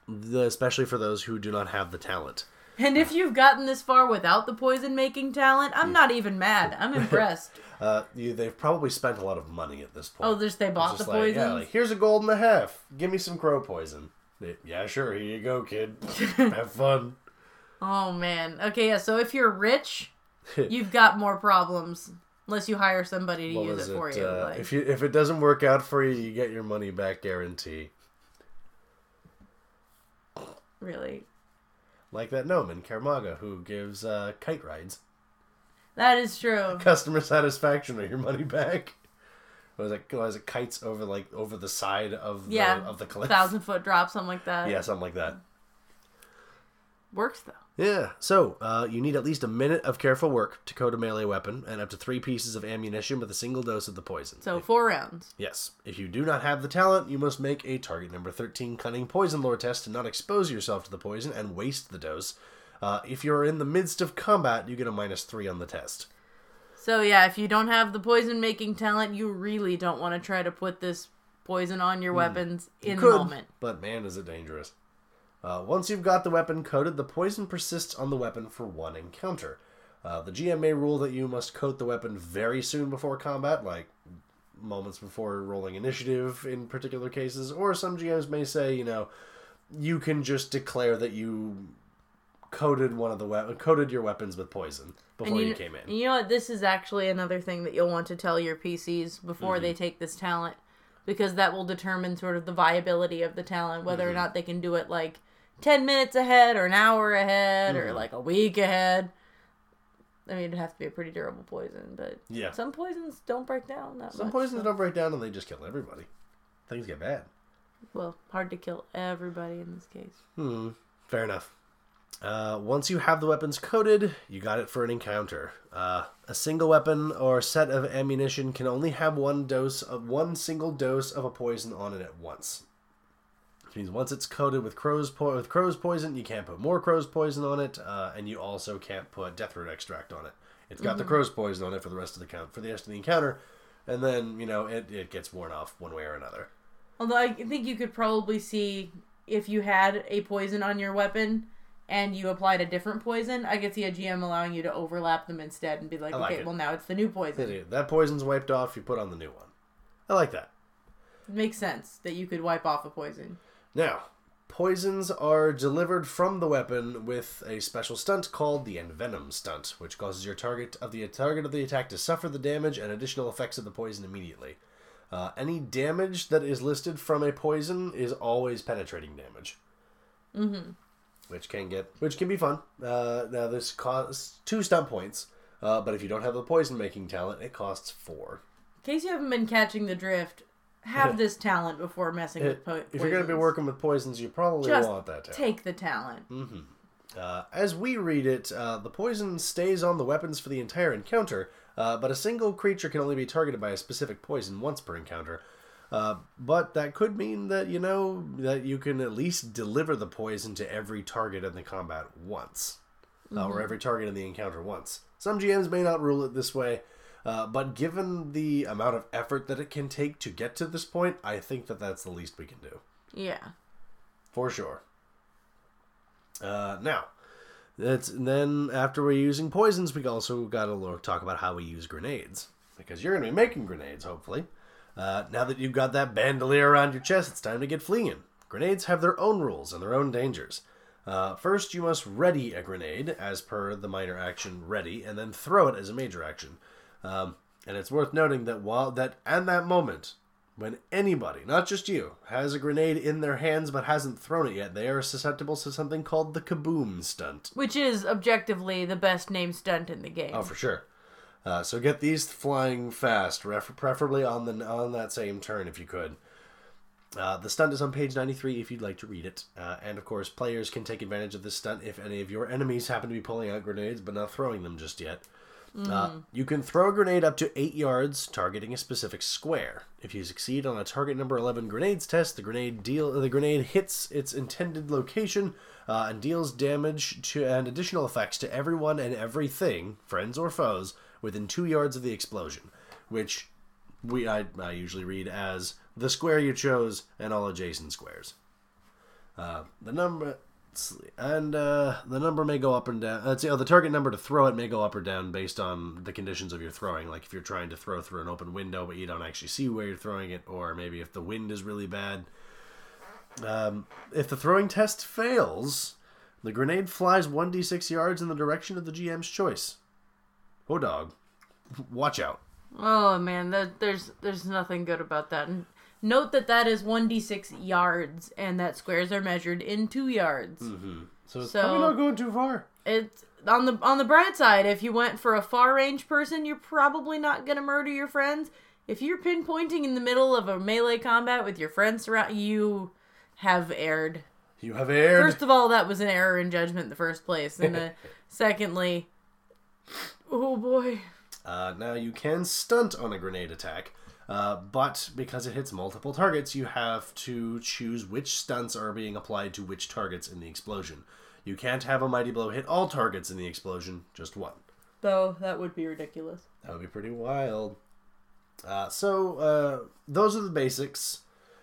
Speaker 5: the, especially for those who do not have the talent.
Speaker 2: And if you've gotten this far without the poison making talent, I'm not even mad. I'm impressed.
Speaker 5: Uh, you, they've probably spent a lot of money at this point.
Speaker 2: oh, there's they bought the
Speaker 5: just like, yeah, like, here's a gold and a half. Give me some crow poison. Yeah, sure. Here you go, kid. Have fun.
Speaker 2: Oh man. Okay, yeah. So if you're rich, you've got more problems unless you hire somebody to
Speaker 5: What
Speaker 2: use
Speaker 5: was
Speaker 2: it for you.
Speaker 5: Uh,
Speaker 2: like,
Speaker 5: if you if it doesn't work out for you, you get your money back guarantee.
Speaker 2: really,
Speaker 5: Like that gnome in Karmaga who gives uh, kite rides.
Speaker 2: that is true.
Speaker 5: Customer satisfaction or your money back. Was it was it kites over like over the side of the
Speaker 2: Yeah,
Speaker 5: of the cliff?
Speaker 2: thousand foot drop, something like that.
Speaker 5: Yeah, something like that.
Speaker 2: works though.
Speaker 5: Yeah. So uh, you need at least a minute of careful work to coat a melee weapon, and up to three pieces of ammunition with a single dose of the poison.
Speaker 2: So four rounds.
Speaker 5: Yes. If you do not have the talent, you must make a target number 13 cunning poison lore test to not expose yourself to the poison and waste the dose. Uh, if you're in the midst of combat, you get a minus three on the test.
Speaker 2: So yeah, if you don't have the poison making talent, you really don't want to try to put this poison on your weapons in the
Speaker 5: Hmm. Could,
Speaker 2: moment.
Speaker 5: but man, is it dangerous. Uh, once you've got the weapon coated, the poison persists on the weapon for one encounter. Uh, the GM may rule that you must coat the weapon very soon before combat, like moments before rolling initiative in particular cases, or some GMs may say, you know, you can just declare that you coated one of the we- coated your weapons with poison before you, came in.
Speaker 2: you know what? This is actually another thing that you'll want to tell your PCs before
Speaker 5: Mm-hmm.
Speaker 2: they take this talent, because that will determine sort of the viability of the talent, whether
Speaker 5: Mm-hmm.
Speaker 2: or not they can do it like ten minutes ahead, or an hour ahead,
Speaker 5: Mm-hmm.
Speaker 2: or like a week ahead. I mean, it'd have to be a pretty durable poison, but
Speaker 5: Yeah.
Speaker 2: some poisons don't break down that
Speaker 5: Some
Speaker 2: much.
Speaker 5: poisons
Speaker 2: so-
Speaker 5: don't break down and they just kill everybody. Things get bad.
Speaker 2: Well, hard to kill everybody in this case.
Speaker 5: Hmm. Fair enough. Uh, once you have the weapons coated, you got it for an encounter. Uh, a single weapon or set of ammunition can only have one dose of one single dose of a poison on it at once. Which means once it's coated with crow's po- with crow's poison, you can't put more crow's poison on it, uh, and you also can't put deathroot extract on it. It's got the crow's poison on it for the rest of the count for the rest of the encounter, and then you know it, it gets worn off one way or another.
Speaker 2: Although I think you could probably see if you had a poison on your weapon and you applied a different poison, I could see a GM allowing you to overlap them instead and be like,
Speaker 5: like
Speaker 2: okay,
Speaker 5: it.
Speaker 2: well now it's the new poison.
Speaker 5: That poison's wiped off. You put on the new one. I like that.
Speaker 2: It makes sense that you could wipe off a poison.
Speaker 5: Now, poisons are delivered from the weapon with a special stunt called the Envenom stunt, which causes your target of the target of the attack to suffer the damage and additional effects of the poison immediately. Uh, any damage that is listed from a poison is always penetrating damage. Mm-hmm. Which can get, which can be fun. Uh, now this costs two stunt points, uh, but if you don't have the poison making talent, it costs four.
Speaker 2: In case you haven't been catching the drift, have this talent before messing with po-
Speaker 5: If you're going to be working with poisons, you probably
Speaker 2: just
Speaker 5: want that talent.
Speaker 2: take the talent.
Speaker 5: Uh, as we read it, uh, the poison stays on the weapons for the entire encounter, uh, but a single creature can only be targeted by a specific poison once per encounter. Uh, but that could mean that you know that you can at least deliver the poison to every target in the combat once, uh, or every target in the encounter once. Some GMs may not rule it this way, uh, but given the amount of effort that it can take to get to this point, I think that that's the least we can do
Speaker 2: Yeah.
Speaker 5: for sure. Uh, now, that's then after we're using poisons, we also got to talk about how we use grenades because you're going to be making grenades, hopefully. Uh, now that you've got that bandolier around your chest, it's time to get fleeing. Grenades have their own rules and their own dangers. Uh, first, you must ready a grenade as per the minor action ready, and then throw it as a major action. Um, and it's worth noting that while that at that moment, when anybody, not just you, has a grenade in their hands but hasn't thrown it yet, they are susceptible to something called the kaboom stunt.
Speaker 2: Which is objectively the best named stunt in the game.
Speaker 5: Oh, for sure. Uh, so get these flying fast, ref- preferably on the on that same turn if you could. Uh, the stunt is on page 93 if you'd like to read it. Uh, and of course, players can take advantage of this stunt if any of your enemies happen to be pulling out grenades but not throwing them just yet. Uh, you can throw a grenade up to 8 yards, targeting a specific square. If you succeed on a target number 11 grenades test, the grenade deal the grenade hits its intended location uh, and deals damage to and additional effects to everyone and everything, friends or foes, within 2 yards of the explosion, which we I, I usually read as the square you chose and all adjacent squares. Uh, the number and uh, the number may go up and down. Let's see, oh, the target number to throw it may go up or down based on the conditions of your throwing. Like if you're trying to throw through an open window but you don't actually see where you're throwing it, or maybe if the wind is really bad. Um, if the throwing test fails, the grenade flies 1d6 yards in the direction of the GM's choice. Oh, dog. Watch out.
Speaker 2: Oh man, there's there's nothing good about that. And note that that is one d six yards, and that squares are measured in two yards.
Speaker 5: So it's
Speaker 2: So-
Speaker 5: probably not going too far.
Speaker 2: It's on the on the bright side. If you went for a far range person, you're probably not gonna murder your friends. If you're pinpointing in the middle of a melee combat with your friends surround, you have erred.
Speaker 5: You have aired.
Speaker 2: First of all, that was an error in judgment in the first place, and uh, secondly, oh boy,
Speaker 5: Uh, now you can stunt on a grenade attack, uh, but because it hits multiple targets, you have to choose which stunts are being applied to which targets in the explosion. You can't have a mighty blow hit all targets in the explosion, just one.
Speaker 2: though that would be ridiculous.
Speaker 5: That would be pretty wild. Uh, so uh, those are the basics.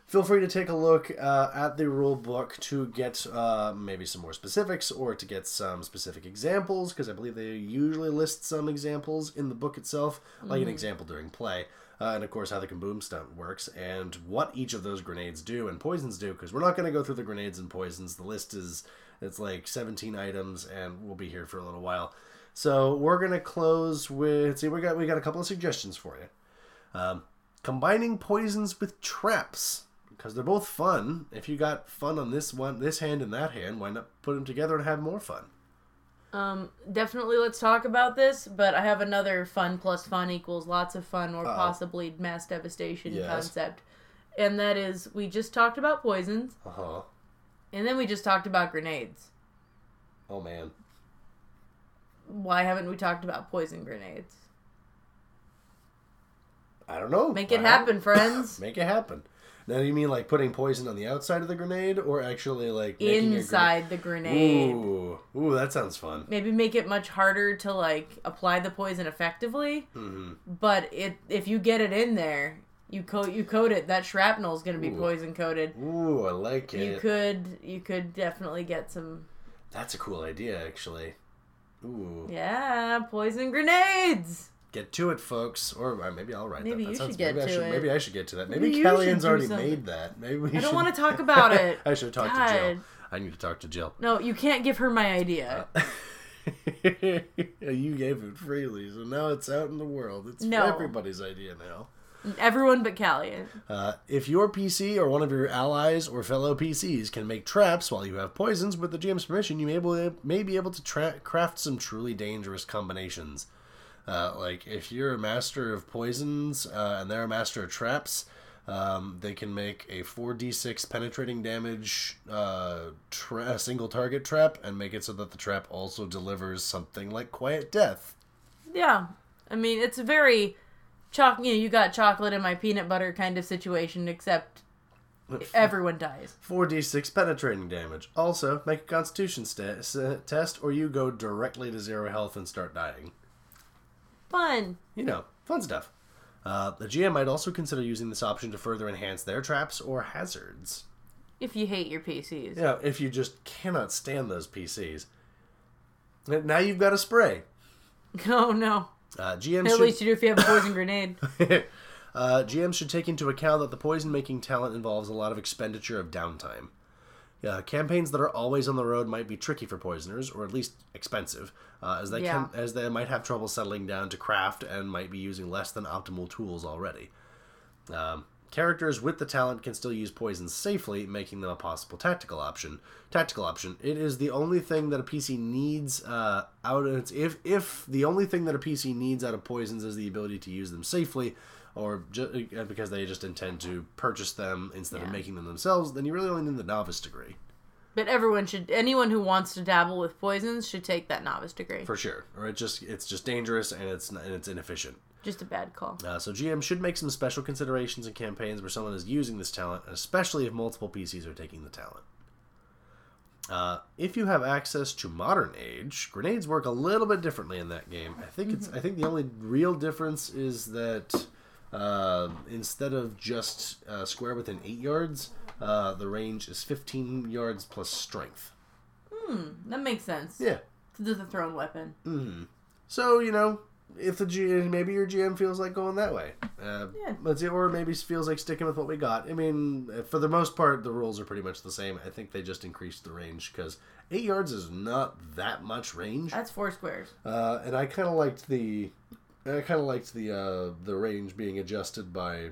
Speaker 5: Feel free to take a look uh, at the rule book to get uh, maybe some more specifics or to get some specific examples, because I believe they usually list some examples in the book itself, like an example during play. Uh, and of course, how the kaboom stunt works and what each of those grenades do and poisons do, because we're not going to go through the grenades and poisons. The list is it's like 17 items, and we'll be here for a little while. So we're gonna close with see we got we got a couple of suggestions for you. Um, combining poisons with traps because they're both fun. If you got fun on this one, this hand and that hand, why not put them together and have more fun?
Speaker 2: Um, definitely let's talk about this, but I have another fun plus fun equals lots of fun or possibly mass devastation
Speaker 5: Yes.
Speaker 2: concept. And that is we just talked about poisons
Speaker 5: Uh huh.
Speaker 2: and then we just talked about grenades.
Speaker 5: Oh man.
Speaker 2: Why haven't we talked about poison grenades?
Speaker 5: I don't know.
Speaker 2: Make it happen, friends.
Speaker 5: Make it happen. Now you mean like putting poison on the outside of the grenade, or actually like
Speaker 2: Inside the
Speaker 5: grenade?
Speaker 2: grenade.
Speaker 5: Ooh, ooh, that sounds fun.
Speaker 2: Maybe make it much harder to like apply the poison effectively.
Speaker 5: Mm-hmm.
Speaker 2: But it if you get it in there, you coat you coat it. That shrapnel is going to be poison coated.
Speaker 5: Ooh, I like it.
Speaker 2: You could you could definitely get some
Speaker 5: That's a cool idea, actually. Ooh.
Speaker 2: yeah poison grenades.
Speaker 5: Get to it, folks. Or uh, maybe I'll write
Speaker 2: Maybe
Speaker 5: that.
Speaker 2: you
Speaker 5: that sounds,
Speaker 2: should get
Speaker 5: maybe I
Speaker 2: to
Speaker 5: should,
Speaker 2: it.
Speaker 5: Maybe I should get to that.
Speaker 2: Maybe
Speaker 5: Maybe, Kellyanne's already
Speaker 2: something.
Speaker 5: made that. Maybe we
Speaker 2: I don't
Speaker 5: should-
Speaker 2: want to talk about it.
Speaker 5: I should talk to Jill. I need to talk to Jill.
Speaker 2: No, you can't give her my idea.
Speaker 5: you gave it freely, so now it's out in the world. It's
Speaker 2: No.
Speaker 5: everybody's idea now.
Speaker 2: Everyone but Callian.
Speaker 5: Uh, if your PC or one of your allies or fellow PCs can make traps while you have poisons with the GM's permission, you may, able, may be able to tra- craft some truly dangerous combinations. Uh, like if you're a master of poisons uh, and they're a master of traps, um, they can make a 4d6 penetrating damage uh, tra- single target trap and make it so that the trap also delivers something like quiet death.
Speaker 2: Yeah. I mean, it's a very choc you know, you got chocolate in my peanut butter kind of situation, except everyone dies.
Speaker 5: 4d6 penetrating damage. Also, make a constitution sta- s- test or you go directly to zero health and start dying.
Speaker 2: Fun.
Speaker 5: You know, fun stuff. Uh, the GM might also consider using this option to further enhance their traps or hazards.
Speaker 2: If you hate your PCs.
Speaker 5: You know, if you just cannot stand those PCs. Now you've got a spray.
Speaker 2: Oh no.
Speaker 5: Uh, GM
Speaker 2: At
Speaker 5: should...
Speaker 2: least you do if you have a poison grenade.
Speaker 5: uh, GM should take into account that the poison making talent involves a lot of expenditure of downtime. Uh, campaigns that are always on the road might be tricky for poisoners, or at least expensive, uh, as they
Speaker 2: Yeah.
Speaker 5: can as they might have trouble settling down to craft and might be using less than optimal tools already. Um, characters with the talent can still use poisons safely, making them a possible tactical option. Tactical option. It is the only thing that a PC needs uh, out of its if if the only thing that a PC needs out of poisons is the ability to use them safely, or ju- uh, because they just intend to purchase them instead of making them themselves, then you really only need the novice degree
Speaker 2: But everyone should anyone who wants to dabble with poisons should take that novice degree.
Speaker 5: for sure. Or it just it's just dangerous and it's and it's inefficient.
Speaker 2: Just a bad call.
Speaker 5: Uh, so GM should make some special considerations in campaigns where someone is using this talent, especially if multiple PCs are taking the talent. Uh, if you have access to modern age, grenades work a little bit differently in that game. I think it's. I think the only real difference is that uh, instead of just uh, square within eight yards, uh, the range is fifteen yards plus strength.
Speaker 2: That makes sense.
Speaker 5: Yeah.
Speaker 2: To do the thrown weapon.
Speaker 5: So you know, if the G maybe your GM feels like going that way, uh,
Speaker 2: Yeah.
Speaker 5: let's see, or maybe feels like sticking with what we got. I mean, for the most part, the rules are pretty much the same. I think they just increased the range because eight yards is not that much range,
Speaker 2: That's four squares.
Speaker 5: uh, and I kind of liked the, I kind of liked the uh, the range being adjusted by,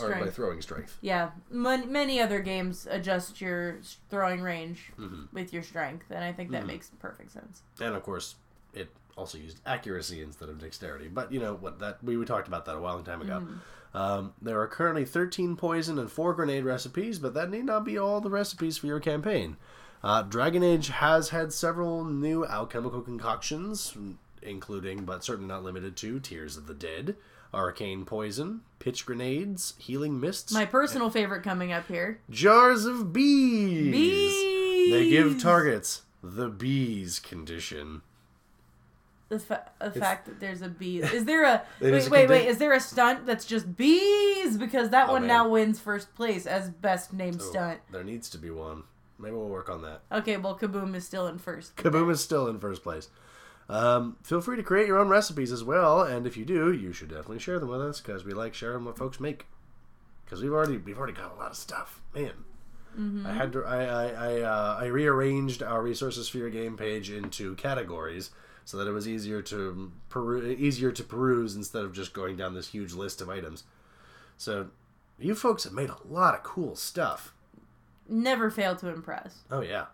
Speaker 5: or by throwing strength.
Speaker 2: Yeah, Mon- many other games adjust your throwing range
Speaker 5: Mm-hmm.
Speaker 2: with your strength, and I think that makes perfect sense.
Speaker 5: and of course it also used accuracy instead of dexterity. But you know what that we, we talked about that a while time ago. Um, there are currently 13 poison and 4 grenade recipes but that need not be all the recipes for your campaign. Uh, dragon age has had several new alchemical concoctions including but certainly not limited to tears of the dead arcane poison pitch grenades healing mists
Speaker 2: My personal favorite coming up here.
Speaker 5: jars of bees
Speaker 2: Bees.
Speaker 5: they give targets the bees condition
Speaker 2: The, fa- the fact that there's a bee. Is there a wait? wait,
Speaker 5: condi-
Speaker 2: wait. Is there a stunt that's just bees? Because that
Speaker 5: Oh,
Speaker 2: one
Speaker 5: man.
Speaker 2: now wins first place as best named
Speaker 5: Oh,
Speaker 2: stunt.
Speaker 5: There needs to be one. Maybe we'll work on that.
Speaker 2: Okay, well, Kaboom is still in first.
Speaker 5: Kaboom is still in first place. Um, feel free to create your own recipes as well, and if you do, you should definitely share them with us because we like sharing what folks make. Because we've already we've already got a lot of stuff, man. I had to I I I, uh, I rearranged our resources for your game page into categories so that it was easier to peru- easier to peruse instead of just going down this huge list of items. So you folks have made a lot of cool stuff.
Speaker 2: Never fail to impress.
Speaker 5: Oh yeah.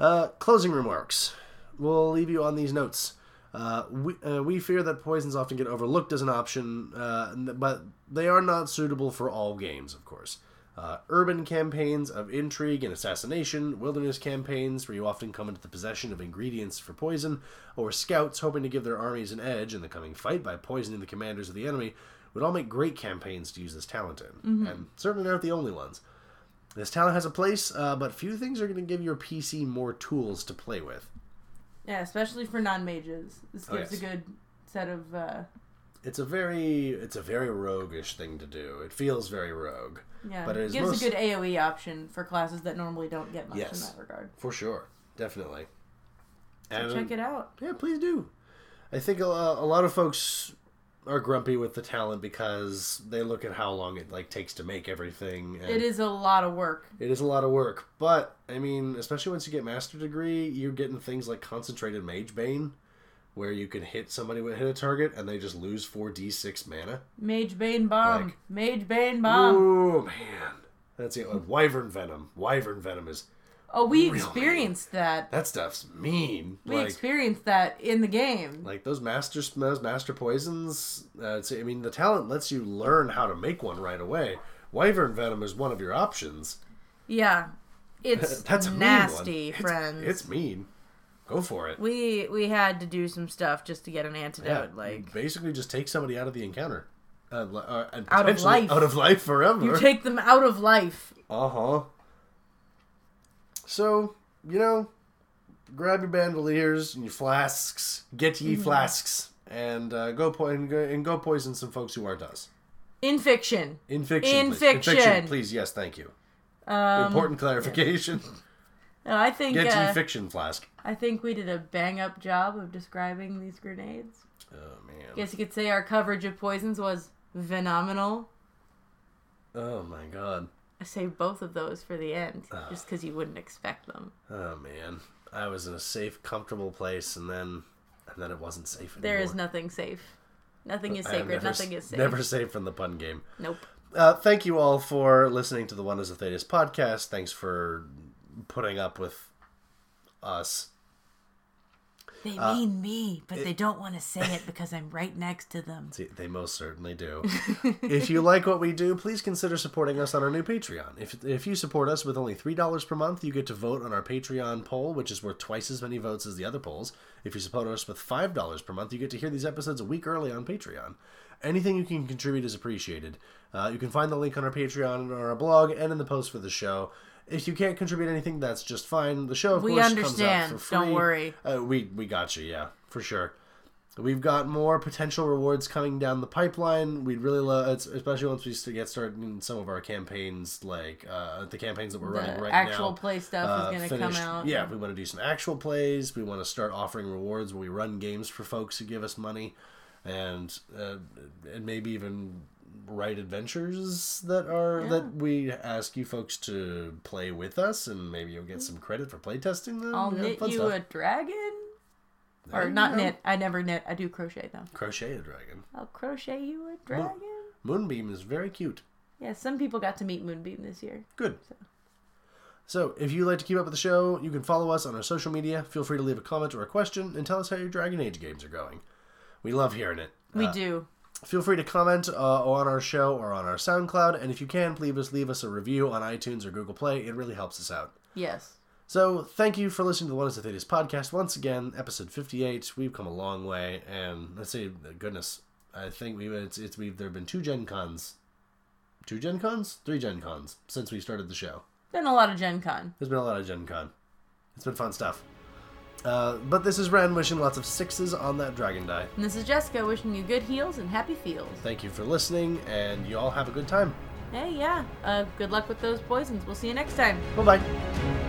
Speaker 5: Uh, closing remarks. We'll leave you on these notes. Uh, we, uh, we fear that poisons often get overlooked as an option, uh, but they are not suitable for all games, of course. Uh, urban campaigns of intrigue and assassination, wilderness campaigns where you often come into the possession of ingredients for poison, or scouts hoping to give their armies an edge in the coming fight by poisoning the commanders of the enemy would all make great campaigns to use this talent in, and certainly aren't the only ones. This talent has a place, uh, but few things are going to give your PC more tools to play with.
Speaker 2: Yeah, especially for non mages. This
Speaker 5: Oh,
Speaker 2: gives
Speaker 5: yes.
Speaker 2: a good set of. Uh,
Speaker 5: It's a very, it's a very roguish thing to do. It feels very rogue,
Speaker 2: yeah,
Speaker 5: but it is
Speaker 2: gives
Speaker 5: most,
Speaker 2: a good AOE option for classes that normally don't get much
Speaker 5: Yes.
Speaker 2: in that regard.
Speaker 5: for sure, definitely.
Speaker 2: So check it out.
Speaker 5: Yeah, please do. I think a, a lot of folks are grumpy with the talent because they look at how long it like takes to make everything. And
Speaker 2: It is a lot of work.
Speaker 5: It is a lot of work, but I mean, especially once you get master degree, you're getting things like concentrated mage bane, where you can hit somebody with hit a target and they just lose four d six mana.
Speaker 2: Mage Bane Bomb.
Speaker 5: Like-
Speaker 2: Mage Bane Bomb.
Speaker 5: Oh man, that's it. Like, Wyvern venom. Wyvern venom is
Speaker 2: Oh, we
Speaker 5: Really?
Speaker 2: experienced that.
Speaker 5: that stuff's mean.
Speaker 2: We
Speaker 5: like
Speaker 2: experienced that in the game.
Speaker 5: like those master those master poisons. Uh, I mean, the talent lets you learn how to make one right away. Wyvern venom is one of your options.
Speaker 2: Yeah. It's
Speaker 5: That's
Speaker 2: nasty,
Speaker 5: one. It's-
Speaker 2: friends.
Speaker 5: It's, mean. Go for it.
Speaker 2: we we had to do some stuff just to get an antidote.
Speaker 5: you
Speaker 2: Like
Speaker 5: basically just take somebody out of the encounter. Uh, uh, and
Speaker 2: Out of life.
Speaker 5: Out of life forever.
Speaker 2: You take them out of life.
Speaker 5: Uh huh. So, you know, grab your bandoliers and your flasks, get ye
Speaker 2: Mm-hmm.
Speaker 5: flasks, and uh, go po- and go and go poison some folks who aren't us.
Speaker 2: In fiction.
Speaker 5: In fiction,
Speaker 2: In
Speaker 5: please.
Speaker 2: fiction.
Speaker 5: please. Yes, thank you.
Speaker 2: Um,
Speaker 5: Important clarification.
Speaker 2: no, I think
Speaker 5: Get
Speaker 2: uh,
Speaker 5: ye fiction flask.
Speaker 2: I think we did a bang up job of describing these grenades.
Speaker 5: Oh man.
Speaker 2: Guess you could say our coverage of poisons was phenomenal.
Speaker 5: Oh my god.
Speaker 2: I saved both of those for the end, just because you wouldn't expect them.
Speaker 5: Oh man. I was in a safe, comfortable place, and then and then it wasn't safe anymore.
Speaker 2: There is nothing safe. Nothing is sacred.
Speaker 5: never
Speaker 2: Nothing is safe.
Speaker 5: Never safe from the pun game.
Speaker 2: Nope.
Speaker 5: Uh, thank you all for listening to the Wonders of Thedas podcast. Thanks for putting up with us.
Speaker 2: They
Speaker 5: Uh,
Speaker 2: mean me, but they don't want to say it because I'm right next to them.
Speaker 5: See, They most certainly do. if you like what we do, please consider supporting us on our new Patreon. If, if you support us with only $3 per month, you get to vote on our Patreon poll, which is worth twice as many votes as the other polls. If you support us with $5 per month, you get to hear these episodes a week early on Patreon. Anything you can contribute is appreciated. Uh, you can find the link on our Patreon and on our blog and in the post for the show. If you can't contribute anything, that's just fine. The show, of
Speaker 2: We
Speaker 5: course,
Speaker 2: understand.
Speaker 5: comes out for
Speaker 2: Don't
Speaker 5: free.
Speaker 2: worry.
Speaker 5: Uh, we we got you, yeah, for sure. We've got more potential rewards coming down the pipeline. We'd really love, especially once we get started in some of our campaigns, like uh, the campaigns that we're running right
Speaker 2: actual
Speaker 5: now.
Speaker 2: Actual play stuff
Speaker 5: uh,
Speaker 2: is going to come out.
Speaker 5: Yeah, we want to do some actual plays. We want to start offering rewards where we run games for folks who give us money, and uh, and maybe even write adventures that are that we ask you folks to play with us, and maybe you'll get some credit for playtesting them.
Speaker 2: I'll
Speaker 5: Yeah,
Speaker 2: knit you
Speaker 5: stuff.
Speaker 2: a dragon.
Speaker 5: There
Speaker 2: Or not knit. I never knit. I do crochet though.
Speaker 5: crochet a dragon.
Speaker 2: I'll crochet you a dragon.
Speaker 5: Moonbeam is very cute.
Speaker 2: Yeah, some people got to meet Moonbeam this year.
Speaker 5: Good. So, if you'd like to keep up with the show, you can follow us on our social media. Feel free to leave a comment or a question and tell us how your Dragon Age games are going. We love hearing it.
Speaker 2: We
Speaker 5: Uh,
Speaker 2: do.
Speaker 5: Feel free to comment uh, on our show or on our SoundCloud, and if you can, please us leave us a review on iTunes or Google Play. It really helps us out.
Speaker 2: Yes.
Speaker 5: So, thank you for listening to the Wonders of Thedas podcast. Once again, episode 58. We've come a long way, and let's say, goodness, I think we've, it's, it's, we've, there have been two Gen Cons. Two Gen Cons? Three Gen Cons since we started the show.
Speaker 2: Been a lot of Gen Con.
Speaker 5: There's been a lot of Gen Con. It's been fun stuff. Uh, but this is Ren wishing lots of sixes on that dragon die.
Speaker 2: And this is Jessica wishing you good heals and happy feels.
Speaker 5: Thank you for listening, and you all have a good time.
Speaker 2: Hey, yeah. Uh, good luck with those poisons. We'll see you next time.
Speaker 5: Bye bye.